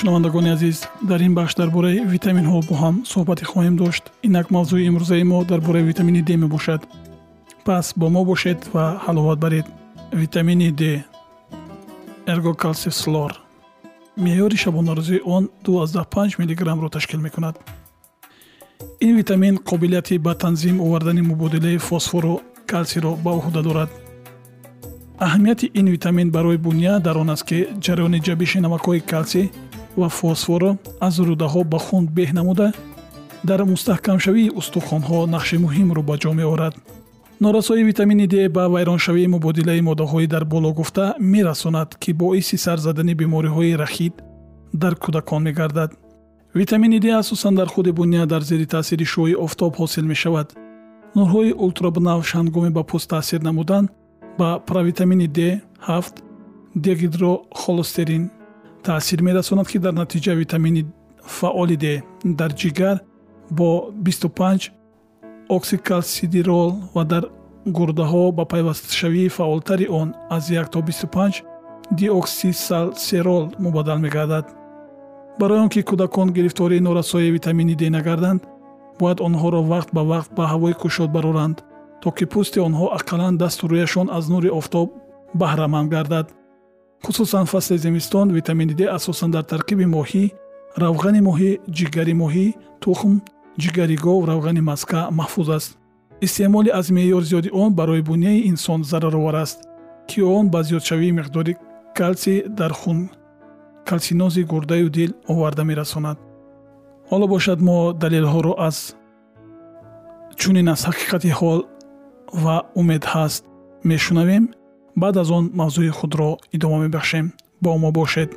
шунавандагони азиз дар ин бахш дар бораи витаминҳо бо ҳам суҳбате хоҳем дошт. Инак мавзӯи имрӯзаи мо дар бораи витамини д мебошад. Пас бо мо бошед ва ҳаловат баред. Витамини д эргокалсифслор меъёри шабонарӯзии он 25 мгро ташкил мекунад. Ин витамин қобилияти ба танзим овардани мубодилаи фосфору калсиро ба уҳда дорад. Аҳамияти ин витамин барои буния дар он аст ки ҷараёни ҷабиши намакҳои калсӣ ва фосфорро аз рӯдаҳо ба хун беҳ намуда дар мустаҳкамшавии устухонҳо нақши муҳимро ба ҷо меорад. Норасои витамини д ба вайроншавии мубодилаи моддаҳои дар боло гуфта мерасонад ки боиси сарзадани бемориҳои рахид дар кӯдакон мегардад. Витамини д асосан дар худи буния дар зери таъсири шӯи офтоб ҳосил мешавад. Нурҳои ултрабнавш ҳангоми ба пӯст таъсир намудан ба провитамини д ҳафт дегидрохолестерин таъсир мерасонад ки дар натиҷа витамини фаъоли д дар ҷигар бо 25 оксикалсидирол ва дар гурдаҳо ба пайвастшавии фаъолтари он аз 1 то 25 диоксисалсерол мубаддал мегардад. Барои он ки кӯдакон гирифтории норасои витамини д нагарданд бояд онҳоро вақт ба вақт ба ҳавои кушод бароранд то ки пӯсти онҳо ақаллан дасту рӯяшон аз нури офтоб баҳраманд гардад хусусан фасли зимистон витамини д асосан дар таркиби моҳӣ равғани моҳӣ ҷигари моҳӣ тухм ҷигари гов равғани маска маҳфуз аст. Истеъмоли аз меъёр зиёди он барои бунияи инсон зараровар аст ки он ба зиёдшавии миқдори калсӣ дар хун калсинози гурдаю дил оварда мерасонад. Ҳоло бошад мо далелҳоро аз чунин аз ҳақиқати ҳол ва умед ҳаст мешунавем баъд аз он мавзӯи худро идома мебахшем. Бо мо бошед.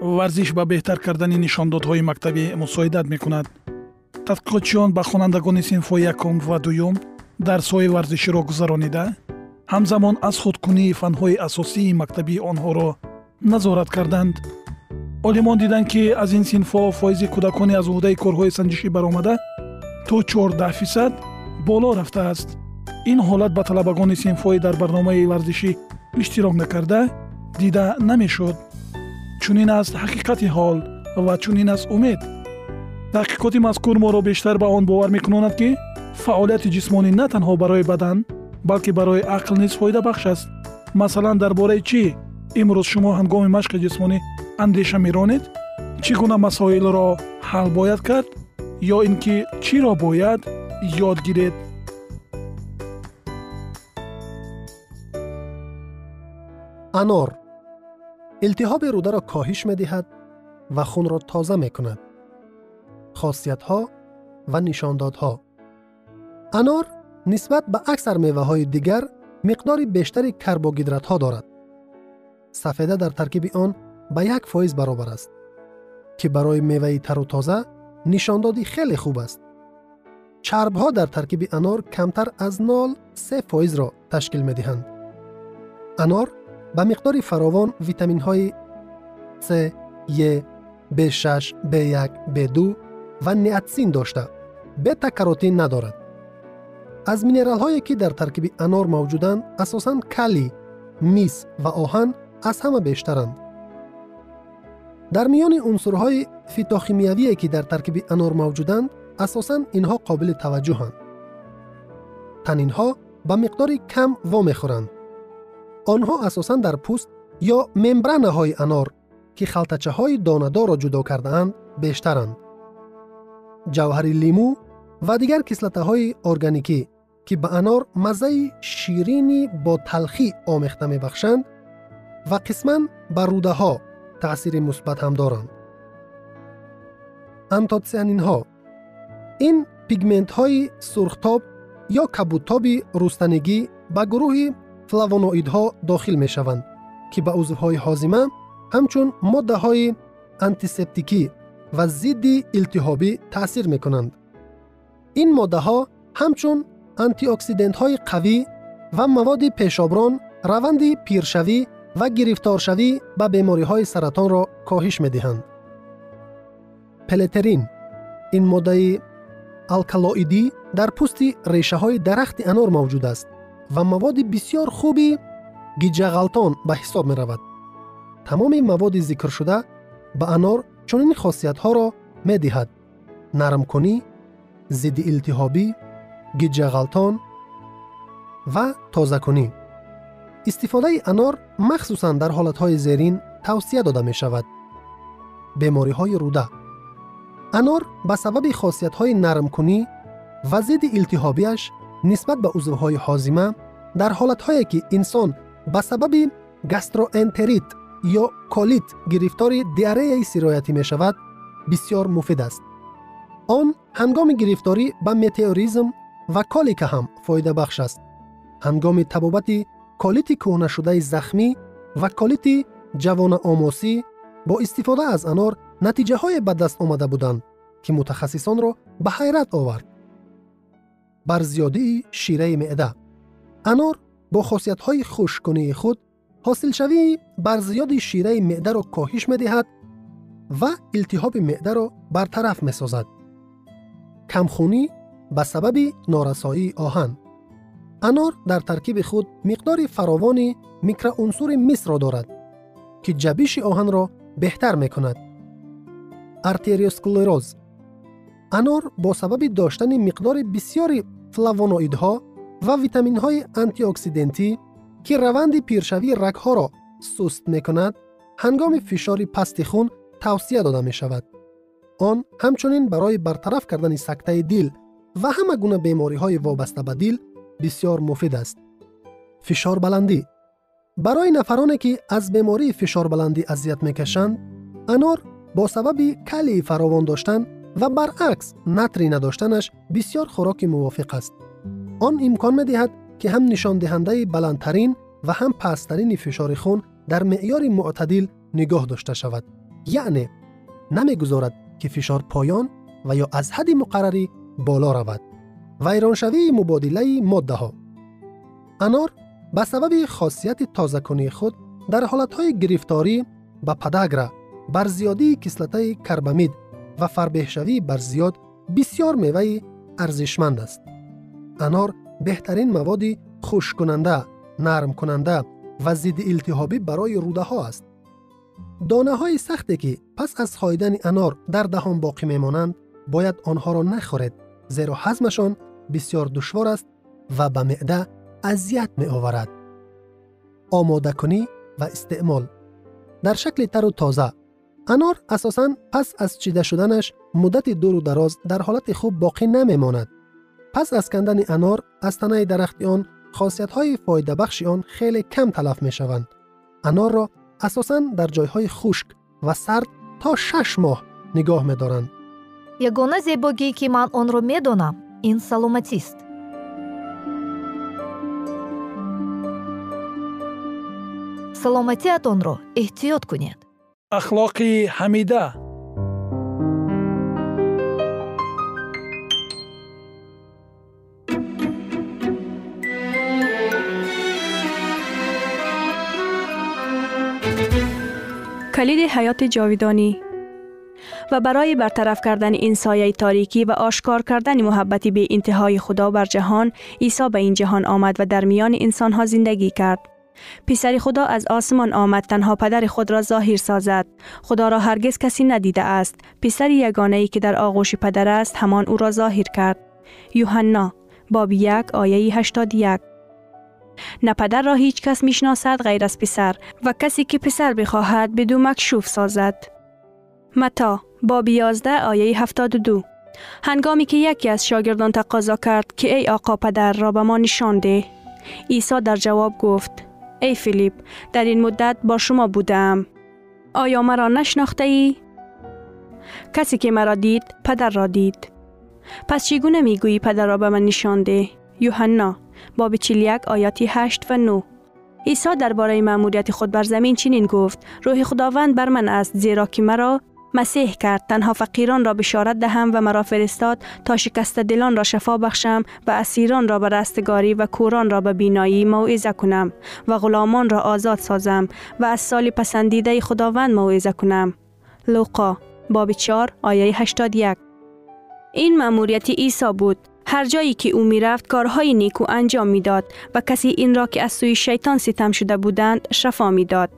Варзиш ба беҳтар кардани нишондодҳои мактабӣ мусоидат мекунад. Тадқиқотчиён ба хонандагони синфҳои якум ва дуюм дарсҳои варзиширо гузаронида ҳамзамон аз худкунии фанҳои асосии мактабии онҳоро назорат карданд. Олимон диданд ки аз ин синфҳо фоизи кӯдакони аз уҳдаи корҳои санҷишӣ баромада то 14 фисад боло рафтааст ин ҳолат ба талабагони синфҳои дар барномаи варзишӣ иштирок накарда дида намешуд чунин аст ҳақиқати ҳол ва чунин аст умед таҳқиқоти мазкур моро бештар ба он бовар мекунонад ки фаъолияти ҷисмонӣ на танҳо барои бадан балки барои ақл низ фоидабахш аст масалан дар бораи чӣ имрӯз шумо ҳангоми машқи ҷисмонӣ андеша меронед чӣ гуна масоилро ҳал бояд кард ё ин ки чиро бояд ёд гиред انار التهاب روده را کاهش می دهد و خون را تازه می کند. خاصیت ها و نشانداد ها انار نسبت به اکثر میوه های دیگر مقدار بیشتری کربوهیدرات ها دارد. سفیده در ترکیب آن به یک فایز برابر است که برای میوه تر و تازه نشاندادی خیلی خوب است. چرب ها در ترکیب انار کمتر از نال سه فایز را تشکیل می دهند. انار ба миқдори фаровон витаминҳои с е b6 b1 b2 ва неатсин дошта. Бета-каротин надорад. Аз минералҳое ки дар таркиби анор мавҷуданд асосан калий мис ва оҳан аз ҳама бештаранд. Дар миёни унсурҳои фитохимиявие ки дар таркиби анор мавҷуданд асосан инҳо қобили таваҷҷӯҳанд. Танинҳо ба миқдори кам вомехӯранд онҳо асосан дар пӯст ё мембранаҳои анор ки халтачаҳои донадорро ҷудо кардаанд бештаранд. Ҷавҳари лимӯ ва дигар кислатаҳои органикӣ ки ба анор маззаи ширини бо талхӣ омехта мебахшанд ва қисман ба рӯдаҳо таъсири мусбат ҳам доранд. Антотсианинҳо ин пигментҳои сурхтоб ё кабудтоби рустанигӣ ба гурӯҳи флавоноидҳо дохил мешаванд ки ба узвҳои ҳозима ҳамчун моддаҳои антисептикӣ ва зидди илтиҳобӣ таъсир мекунанд. Ин моддаҳо ҳамчун антиоксидентҳои қавӣ ва маводи пешоброн раванди пиршавӣ ва гирифторшавӣ ба бемориҳои саратонро коҳиш медиҳанд. Пелетерин ин моддаи алкалоидӣ дар пӯсти решаҳои дарахти анор мавҷуд аст. و مواد بسیار خوبی گیجغلطان به حساب می رود. تمام مواد ذکر شده به انار چنین خاصیت ها را می دهد. نرم کنی، ضد التهابی، گیجغلطان و تازه کنی. استفاده انار مخصوصا در حالت های زیرین توصیه داده می شود. بیماری های روده انار به سبب خاصیت های نرم کنی و ضد التهابیش нисбат ба узвҳои ҳозима дар ҳолатҳое ки инсон ба сабаби гастроэнтерит ё колит гирифтори диареяи сироятӣ мешавад бисёр муфид аст. Он ҳангоми гирифторӣ ба метеоризм ва колика ҳам фоидабахш аст. Ҳангоми табобати колити кӯҳнашудаи захмӣ ва колити ҷавонаомосӣ бо истифода аз анор натиҷаҳое ба даст омада буданд ки мутахассисонро ба ҳайрат овард. بر زیادی شیره معده انار با خاصیت های خوشکنی خود حاصل شوی بر زیاد شیره معده را کاهش می دهد و التهاب معده را برطرف می سازد. کمخونی به سبب نارسایی آهن انار در ترکیب خود مقدار فراوان میکروعنصر مس را دارد که جبیش آهن را بهتر می کند. ارتریوسکلروز انار با سبب داشتن مقدار بسیاری فلاوونوئیدها و ویتامین های انتی اکسیدنتی که روند پیرشوی رگ ها را سست می کند هنگام فشار پست خون توصیه داده می شود. آن همچنین برای برطرف کردن سکته دل و همه گونه بیماری های وابسته به دل بسیار مفید است. فشار بلندی برای نفرانی که از بیماری فشار بلندی اذیت می‌کشند انار با سبب کلی فراوان داشتن و برعکس نتری نداشتنش بسیار خوراک موافق است. آن امکان می‌دهد که هم نشان دهنده بلندترین و هم پسترین فشار خون در معیار معتدل نگاه داشته شود. یعنی نمی‌گذارد که فشار پایان و یا از حد مقرری بالا رود. ویرانشوی مبادله ماده ها انار به سبب خاصیت تازه خود در حالت های گرفتاری به پدگره بر زیادی کسلته کربامید و فربهشوی بر زیاد بسیار میوه ارزشمند است. انار بهترین مواد خوش کننده، نرم کننده و ضد التهابی برای روده ها است. دانه های سختی که پس از خایدن انار در دهان باقی میمانند باید آنها را نخورید زیرا هضمشان بسیار دشوار است و به معده اذیت می آورد. آماده کنی و استعمال در شکل تر و تازه انار اساسا پس از چیده شدنش مدت دور و دراز در حالت خوب باقی نمیماند. پس از کندن انار از تنه درخت آن خاصیت های فایده بخش آن خیلی کم تلف می شوند. انار را اساسا در جایهای خشک و سرد تا شش ماه نگاه می دارند. یگانه زیباگی که من آن را می دانم این سلامتی است. سلامتی اتون را احتیاط کنید. اخلاقی حمیده. کلید حیات جاویدانی و برای برطرف کردن این سایه تاریکی و آشکار کردن محبت به انتهای خدا بر جهان عیسی به این جهان آمد و در میان انسان ها زندگی کرد. پسر خدا از آسمان آمد تنها پدر خود را ظاهر سازد. خدا را هرگز کسی ندیده است. پسر یگانه ای که در آغوش پدر است همان او را ظاهر کرد. یوحنا باب یک آیه 81 نه پدر را هیچ کس می‌شناسد غیر از پسر و کسی که پسر بخواهد بدو مکشوف سازد. متا باب 11 آیه 72 هنگامی که یکی از شاگردان تقاضا کرد که ای آقا پدر را به ما نشان ده. عیسی در جواب گفت ای فیلیپ در این مدت با شما بودم. آیا مرا نشناخته ای؟ کسی که مرا دید پدر را دید. پس چگونه می‌گویی پدر را به من نشان ده؟ یوحنا باب 41 آیاتی 8 و 9 عیسی درباره مأموریت خود بر زمین چنین گفت روح خداوند بر من است زیرا که مرا مسیح کرد. تنها فقیران را بشارت دهم و مرا فرستاد تا شکست دلان را شفا بخشم و اسیران را به رستگاری و کوران را به بینایی موعظه کنم و غلامان را آزاد سازم و از سال پسندیده خداوند موعظه کنم. لوقا باب 4 آیه 81 این مأموریت عیسی بود. هر جایی که او می رفت کارهای نیکو انجام می‌داد و کسی این را که از سوی شیطان ستم شده بودند شفا می‌داد.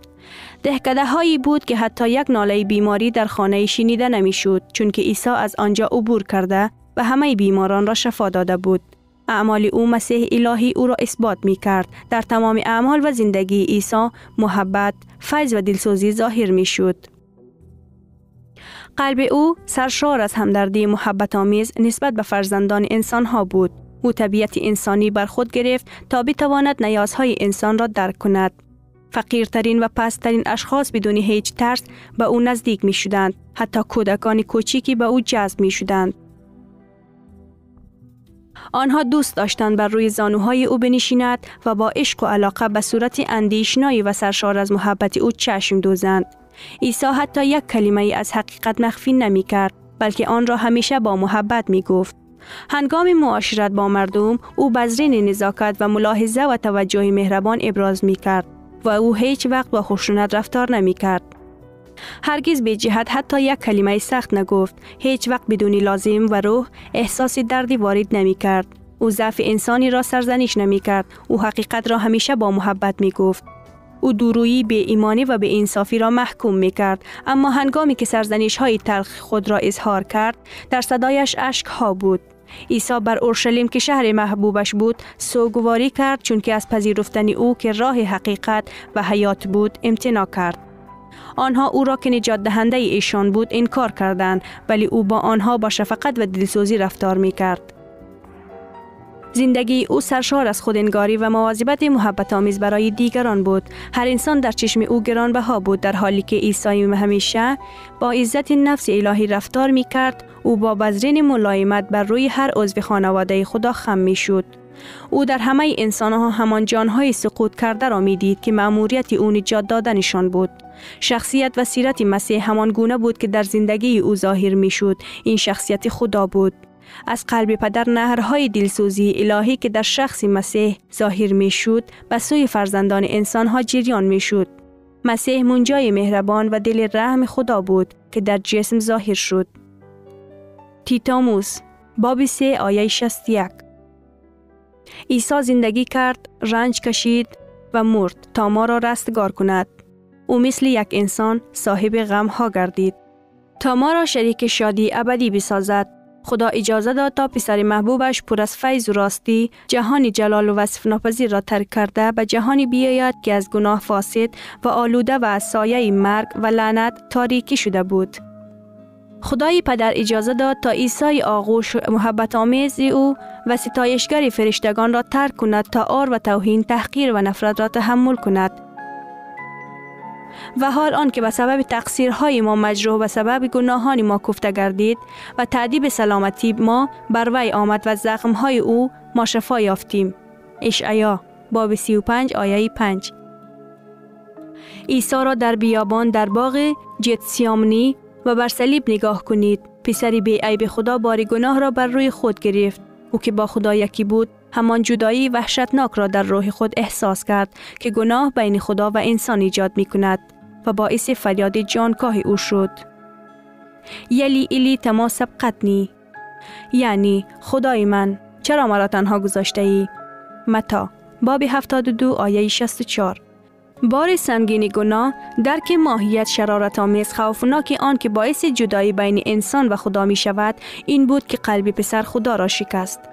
دهکده هایی بود که حتی یک ناله بیماری در خانه شنیده نمی‌شد چون که عیسی از آنجا عبور کرده و همه بیماران را شفا داده بود. اعمال او مسیح الهی او را اثبات می کرد. در تمام اعمال و زندگی عیسی محبت، فیض و دلسوزی ظاهر می شد. قلب او سرشار از همدردی محبت آمیز نسبت به فرزندان انسان ها بود. او طبیعت انسانی بر خود گرفت تا بتواند نیازهای انسان را درک کند. فقیرترین و پسترین اشخاص بدون هیچ ترس به او نزدیک می شدند. حتی کودکان کوچیکی به او جذب می شدند. آنها دوست داشتند بر روی زانوهای او بنشیند و با عشق و علاقه به صورت اندیشنایی و سرشار از محبت او چشم دوزند. عیسی حتی یک کلمه از حقیقت مخفی نمی کرد بلکه آن را همیشه با محبت می گفت. هنگام معاشرت با مردم او بزرین نزاکت و ملاحظه و توجه مهربان ابراز می کرد و او هیچ وقت با خشونت رفتار نمی کرد. هرگز به جهت حتی یک کلمه سخت نگفت. هیچ وقت بدونی لازم و روح احساس دردی وارد نمی کرد او ضعف انسانی را سرزنش نمی کرد او حقیقت را همیشه با محبت می گفت او دورویی به ایمانی و به انصافی را محکوم می کرد اما هنگامی که سرزنش های تلخ خود را اظهار کرد در صدایش اشک ها بود. عیسی بر اورشلیم که شهر محبوبش بود سوگواری کرد چون که از پذیرفتن او که راه حقیقت و حیات بود امتناع کرد. آنها او را که نجات دهنده ایشان بود انکار کردند ولی او با آنها با شفقت و دلسوزی رفتار می کرد زندگی او سرشار از خودنگاری و مواظبت محبت آمیز برای دیگران بود. هر انسان در چشم او گرانبها بود در حالی که عیسی همیشه با عزت نفس الهی رفتار می کرد. او با بذرین ملایمت بر روی هر عضو خانواده خدا خم می شد. او در همه انسان ها همان جانهای سقوط کرده را می دید که مأموریت او نجات دادنشان بود. شخصیت و سیرت مسیح همان گونه بود که در زندگی او ظاهر می شد. این شخصیت خدا بود. از قلب پدر نهرهای دلسوزی الهی که در شخص مسیح ظاهر می شد به سوی فرزندان انسان ها جریان می شد. مسیح منجای مهربان و دل رحم خدا بود که در جسم ظاهر شد. تیتاموس باب سه آیه یک عیسی زندگی کرد، رنج کشید و مرد تا ما را رستگار کند. او مثل یک انسان صاحب غم ها گردید. تا ما را شریک شادی ابدی بسازد خدا اجازه داد تا پسر محبوبش پر از فیض و راستی جهانی جلال و وصف ناپذیر را ترک کرده به جهانی بیاید که از گناه فاسد و آلوده و از سایه مرگ و لعنت تاریکی شده بود. خدای پدر اجازه داد تا عیسی آغوش محبت آمیز او و ستایشگر فرشتگان را ترک کند تا آر و توهین تحقیر و نفرت را تحمل کند و حال آن که به سبب تقصیرهای ما مجروح و سبب گناهان ما کفته گردید و تعدیب سلامتی ما بر وی آمد و زخمهای او ما شفا یافتیم. اشعیا باب 35 آیه 5 عیسی را در بیابان در باغ جتسیامنی و بر صلیب نگاه کنید. پسری بی عیب خدا بار گناه را بر روی خود گرفت. او که با خدا یکی بود همان جدایی وحشتناک را در روح خود احساس کرد که گناه بین خدا و انسان ایجاد می کند و باعث فریاد جانکاه او شد. یلی ایلی تما سبقتنی یعنی خدای من چرا مرا تنها گذاشته ای؟ متا باب 72 آیه 64 بار سنگین گناه درک ماهیت شرارت آمیز خوفناک آن که باعث جدایی بین انسان و خدا می شود این بود که قلب پسر خدا را شکست.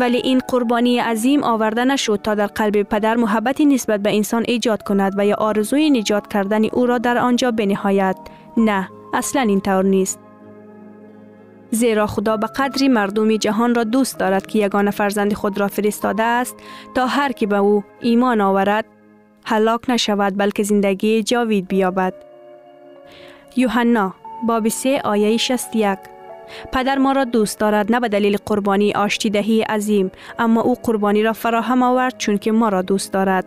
ولی این قربانی عظیم آورده نشد تا در قلب پدر محبتی نسبت به انسان ایجاد کند و یا آرزوی نجات کردن او را در آنجا بنهایت. نه، اصلا این طور نیست. زیرا خدا به قدری مردم جهان را دوست دارد که یگان فرزند خود را فرستاده است تا هر که به او ایمان آورد هلاک نشود بلکه زندگی جاوید بیابد. یوحنا باب 3 آیه 61 پدر ما را دوست دارد نه به دلیل قربانی آشتیدهی عظیم اما او قربانی را فراهم آورد چون که ما را دوست دارد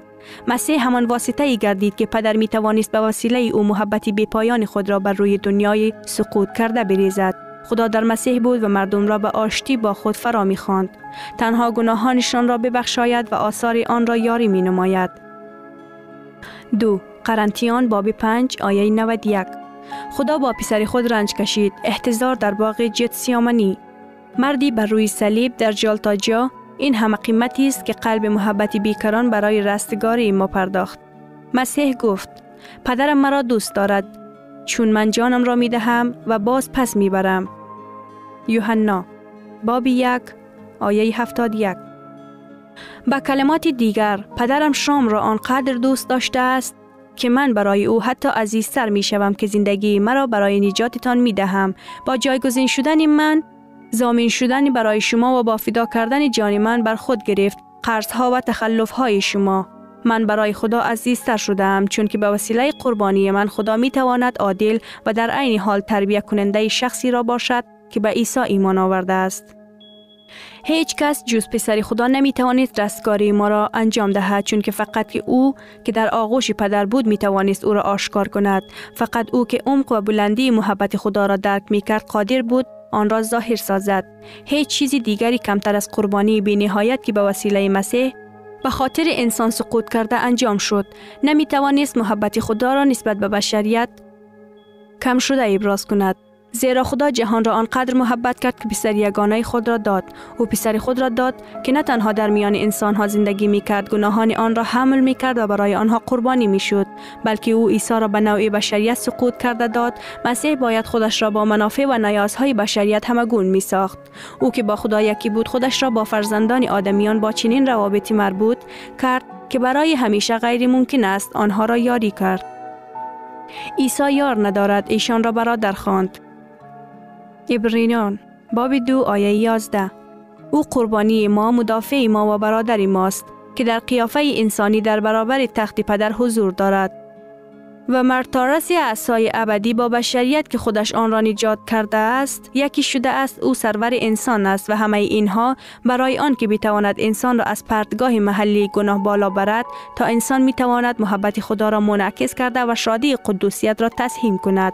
مسیح همان واسطه ای گردید که پدر می توانست به وسیله او محبتی بی پایان خود را بر روی دنیای سقوط کرده بریزد خدا در مسیح بود و مردم را به آشتی با خود فرا می خواند. تنها گناهانشان را ببخشاید و آثار آن را یاری می نماید. دو قرنتیان باب پنج آیه 91 خدا با پسر خود رنج کشید. احتضار در باغ جت سیامنی مردی بر روی صلیب در جالتاجا این همه قیمتی است که قلب محبتی بیکران برای رستگاری ما پرداخت. مسیح گفت پدرم مرا دوست دارد. چون من جانم را می دهم و باز پس می برم. یوحنا باب یک آیه هفتاد یک. با کلمات دیگر پدرم شام را آنقدر دوست داشته است که من برای او حتی عزیزتر می شوم که زندگی مرا برای نجاتتان می دهم با جایگزین شدن من زامین شدن برای شما و با فدا کردن جان من بر خود گرفت قرضها و های شما من برای خدا عزیزتر شدم چون که به وسیله قربانی من خدا می تواند عادل و در عین حال تربیت کننده شخصی را باشد که به عیسی ایمان آورده است. هیچ کس جز پسر خدا نمی توانست رستگاری ما را انجام دهد چون که فقط که او که در آغوش پدر بود می توانست او را آشکار کند. فقط او که عمق و بلندی محبت خدا را درک می کرد قادر بود آن را ظاهر سازد. هیچ چیز دیگری کمتر از قربانی بی نهایت که به وسیله مسیح به خاطر انسان سقوط کرده انجام شد. نمی توانست محبت خدا را نسبت به بشریت کم شده ابراز کند. زیرا خدا جهان را آنقدر محبت کرد که پسر یگانه خود را داد. او پسر خود را داد که نه تنها در میان انسان ها زندگی می کرد گناهان آن را حمل می کرد و برای آنها قربانی می شد بلکه او عیسی را به نوع بشریت سقوط کرده داد. مسیح باید خودش را با منافع و نیازهای بشریت همگون می ساخت او که با خدا یکی بود خودش را با فرزندان آدمیان با چنین روابطی مربوط کرد که برای همیشه غیر ممکن است آنها را یاری کرد. عیسی یار ندارد ایشان را برادر خواند. ابرینان باب دو آیه یازده. او قربانی ما مدافع ما و برادر ماست که در قیافه انسانی در برابر تخت پدر حضور دارد. و مرتارس اعصای ابدی با بشریت که خودش آن را نجات کرده است یکی شده است او سرور انسان است و همه اینها برای آن که بتواند انسان را از پرتگاه محلی گناه بالا برد تا انسان می‌تواند محبت خدا را منعکس کرده و شادی قدوسیت را تسهیم کند.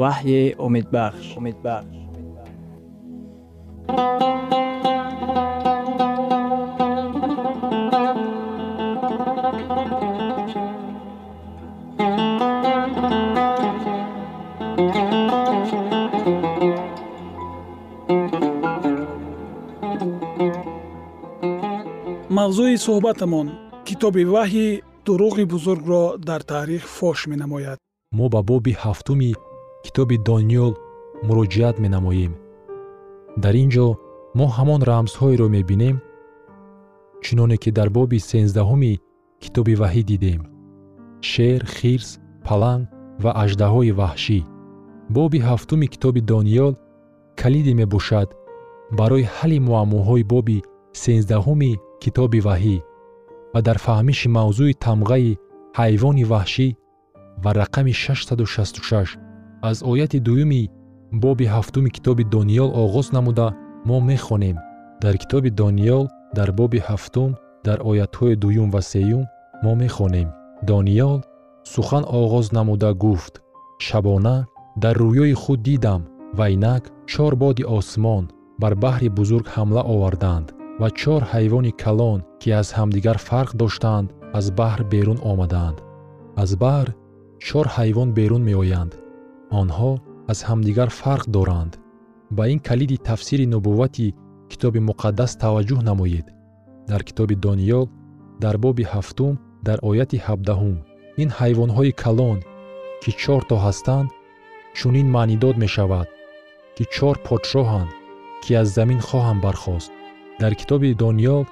ваҳйи умедбахш. Умедбахш. Мавзӯи суҳбатамон китоби ваҳйи дуруғи бузургро дар таърих фош менамояд. Мо ба боби ҳафтуми китоби дониёл муроҷиат менамоем. Дар ин ҷо мо ҳамон рамзҳоеро мебинем чуноне ки дар боби сенздаҳуми китоби ваҳӣ дидем. Шер хирс паланг ва аждаҳои ваҳшӣ. Боби ҳафтуми китоби дониёл калиде мебошад барои ҳалли муаммоҳои боби сенздаҳуми китоби ваҳӣ ва дар фаҳмиши мавзӯи тамғаи ҳайвони ваҳшӣ ва рақами 666 аз ояти дуюми боби ҳафтуми китоби дониёл оғоз намуда мо мехонем. Дар китоби дониёл дар боби ҳафтум дар оятҳои дуюм ва сеюм мо мехонем. Дониёл сухан оғоз намуда гуфт. Шабона дар рӯёи худ дидам ва инак чор боди осмон бар баҳри бузург ҳамла оварданд ва чор ҳайвони калон ки аз ҳамдигар фарқ доштанд аз баҳр берун омаданд. Аз баҳр чор ҳайвон берун меоянд онҳо аз ҳамдигар фарқ доранд. Ба ин калиди тафсири нубуввати китоби муқаддас таваҷҷӯҳ намоед. Дар китоби дониёл дар боби ҳафтум дар ояти ҳабдаҳум ин ҳайвонҳои калон ки чорто ҳастанд чунин маънидод мешавад ки чор подшоҳанд ки аз замин хоҳанд бархост. Дар китоби дониёл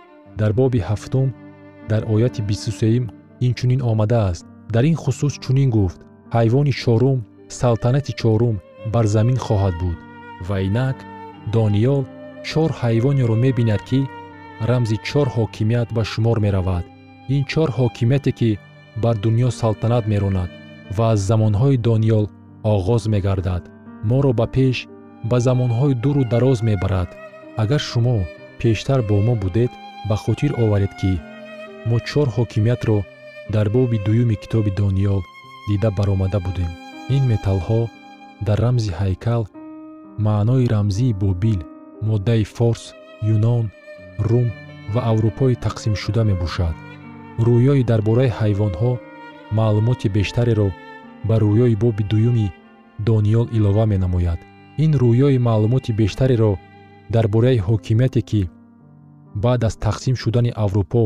дар боби ҳафтум дар ояти бисту сеюм инчунин омадааст. Дар ин хусус чунин гуфт. Ҳайвони чорум салтанати чорум бар замин хоҳад буд ва инак дониёл чор ҳайвонеро мебинад ки рамзи чор ҳокимият ба шумор меравад. Ин чор ҳокимияте ки бар дуньё салтанат меронад ва аз замонҳои дониёл оғоз мегардад. Моро ба пеш ба замонҳои дуру дароз мебарад. Агар шумо пештар бо мо будед ба хотир оваред ки мо чор ҳокимиятро дар боби дуюми китоби дониёл дида баромада будем ин металлҳо дар рамзи ҳайкал маънои рамзии бобил моддаи форс юнон рум ва аврупои тақсимшуда мебошад. Рӯёи дар бораи ҳайвонҳо маълумоти бештареро ба рӯёи боби дуюми дониёл илова менамояд. Ин рӯёи маълумоти бештареро дар бораи ҳокимияте ки баъд аз тақсим шудани аврупо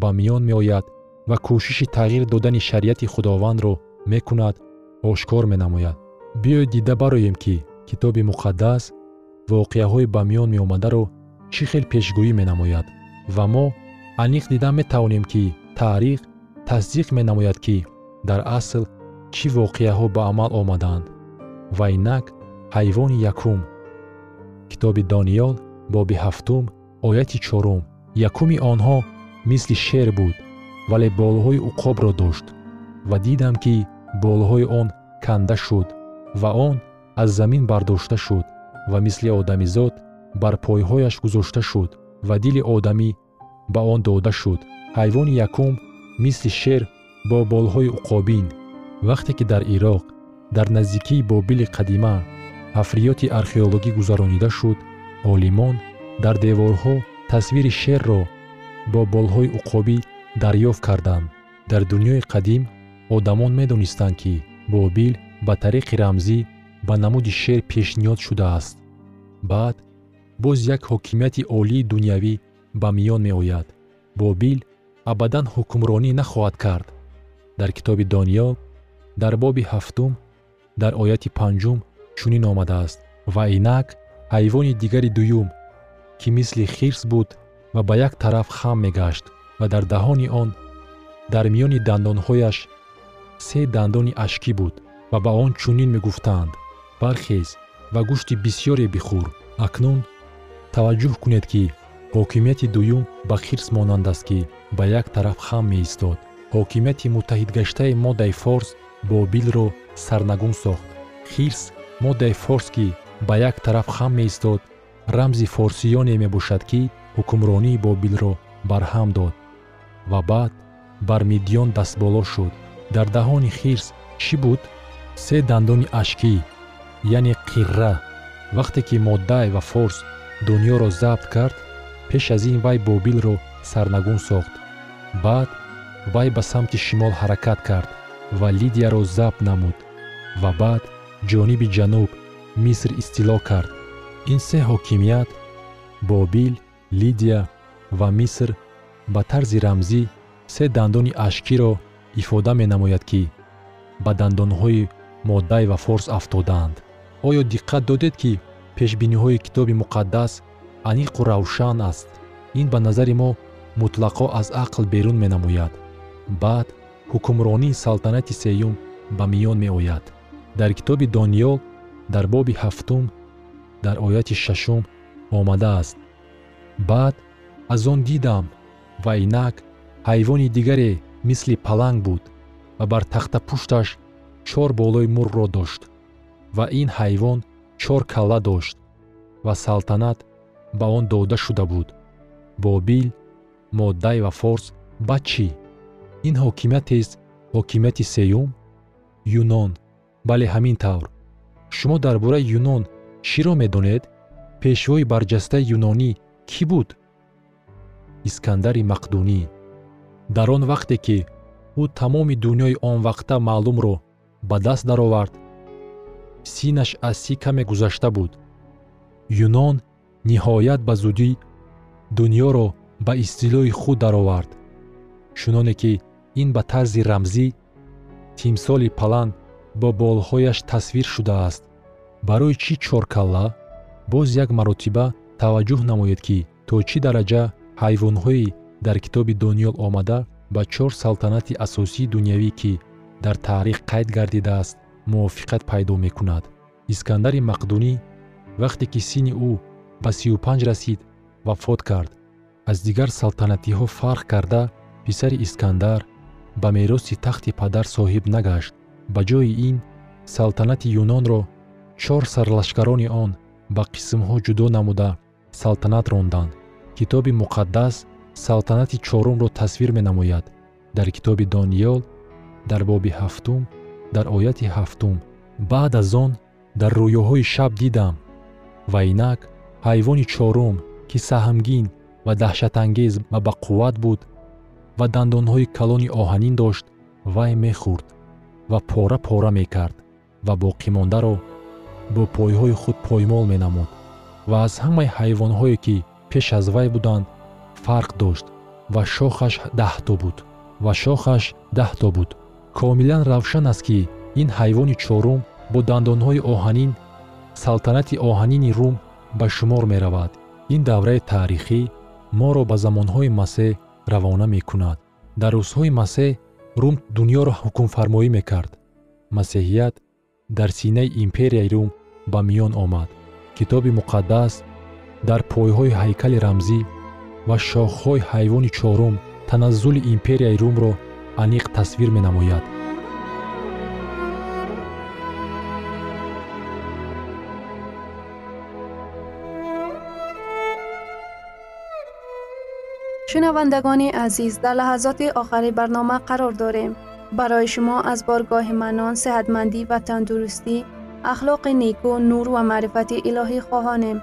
ба миён меояд ва кӯшиши тағйир додани шариати худовандро мекунад ошкор менамояд. Биёед дида бароем ки китоби муқаддас воқеаҳои ба миён меомадаро чӣ хел пешгӯӣ менамояд. Ва мо аниқ дида метавонем ки таърих тасдиқ менамояд ки дар асл чӣ воқеаҳо ба амал омадаанд ва инак ҳайвони якум. Китоби дониёл боби ҳафтум ояти чорум. Якуми онҳо мисли шер буд вале болҳои уқобро дошт. Ва дидам ки болҳои он канда шуд ва он аз замин бардошта шуд ва мисли одамизод бар пойҳояш гузошта шуд ва дили одамӣ ба он дода шуд. Ҳайвони якум мисли шер бо болҳои уқобин. Вақте ки дар ироқ дар наздикии бобили қадима ҳафриёти археологӣ гузаронида шуд олимон дар деворҳо тасвири шерро бо болҳои уқобӣ дарёфт карданд. Дар дуньёи қадим одамон медонистанд ки бобил ба тариқи рамзӣ ба намуди шер пешниҳод шудааст. Баъд боз як ҳокимияти олии дунявӣ ба миён меояд. Бобил абадан ҳукмронӣ нахоҳад кард. Дар китоби дониёл дар боби ҳафтум дар ояти панҷум чунин омадааст ва инак ҳайвони дигари дуюм ки мисли хирс буд ва ба як тараф хам мегашт ва дар даҳони он дар миёни дандонҳояш се дандони ашкӣ буд ва ба он чунин мегуфтанд бархез ва гӯшти бисьёре бихӯр. Акнун таваҷҷӯҳ кунед ки ҳокимияти дуюм ба хирс монанд аст ки ба як тараф хам меистод. Ҳокимияти муттаҳидгаштаи моддаи форс бобилро сарнагун сохт. Хирс моддаи форс ки ба як тараф хам меистод рамзи форсиёне мебошад ки ҳукмронии бобилро барҳам дод. Ва баъд бар мидиён дастболо шуд дар даҳони хирс чӣ буд? Се дандони ашкӣ яъне қирра. Вақте ки моддай ва форс дуньёро забт кард пеш аз ин вай бобилро сарнагун сохт. Баъд вай ба самти шимол ҳаракат кард ва лидияро забт намуд. Ва баъд ҷониби ҷануб миср истило кард. Ин се ҳокимият бобил лидия ва миср ба тарзи рамзӣ се дандони ашкиро ифода менамояд ки ба дандонҳои моддай ва форс афтодаанд оё диққат додед ки пешбиниҳои китоби муқаддас аниқу равшан аст. Ин ба назари мо мутлақо аз ақл берун менамояд. Баъд ҳукмронии салтанати сеюм ба миён меояд. Дар китоби дониёл дар боби ҳафтум дар ояти шашум омадааст. Баъд аз он дидам ва инак ҳайвони дигаре мисли паланг буд ва бар тахтапушташ чор болои мурро дошт ва ин ҳайвон чор калла дошт ва салтанат ба он дода шуда буд. Бобил моддай ва форс ба чӣ? Ин ҳокимиятест ҳокимияти сеюм? Юнон. Бале ҳамин тавр. Шумо дар бораи юнон чиро медонед? Пешвои барҷастаи юнонӣ кӣ буд? Искандари мақдунӣ дар он вақте ки ӯ тамоми дуньёи он вақта маълумро ба даст даровард синаш аз си каме гузашта буд. Юнон ниҳоят ба зудӣ дуньёро ба истилои худ даровард. Чуноне ки ин ба тарзи рамзӣ тимсоли паланг бо болҳояш тасвир шудааст. Барои чӣ чоркалла боз як маротиба таваҷҷӯҳ намоед ки то чӣ дараҷа ҳайвонҳои дар китоби дониёл омада ба чор салтанати асосии дунявӣ ки дар таърих қайд гардидааст мувофиқат пайдо мекунад. Искандари мақдунӣ вақте ки синни ӯ ба сию панҷ расид вафот кард. Аз дигар салтанатиҳо фарқ карда писари искандар ба мероси тахти падар соҳиб нагашт. Ба ҷои ин салтанати юнонро чор сарлашкарони он ба қисмҳо ҷудо намуда салтанат ронданд. Китоби муқаддас салтанати чорумро тасвир менамояд. Дар китоби дониёл дар боби ҳафтум дар ояти ҳафтум. Баъд аз он дар рӯёҳои шаб дидам. Ва инак ҳайвони чорум ки саҳмгин ва даҳшатангез ва бақувват буд ва дандонҳои калони оҳанин дошт вай мехӯрд ва пора пора мекард ва боқимондаро бо пойҳои худ поймол менамуд. Ва аз ҳамаи ҳайвонҳое ки пеш аз вай буданд фарқ дошт ва шохаш даҳто буд ва шохаш даҳто буд. Комилан равшан аст ки ин ҳайвони чорум бо дандонҳои оҳанин салтанати оҳанини рум ба шумор меравад. Ин давраи таърихӣ моро ба замонҳои масеҳ равона мекунад. Дар рӯзҳои масеҳ рум дуньёро ҳукмфармоӣ мекард. Масеҳият дар синаи империяи рум ба миён омад. Китоби муқаддас дар пойҳои ҳайкали рамзӣ و شاخهای حیوان چهارم تنزل ایمپیریا روم رو انیق تصویر می‌نماید. نموید. شنواندگانی عزیز در لحظات آخری برنامه قرار داریم. برای شما از بارگاه منان، سهدمندی و تندرستی، اخلاق نیکو نور و معرفت الهی خواهانیم.